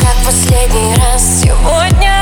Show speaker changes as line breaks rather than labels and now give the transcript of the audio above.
как последний раз Сегодня.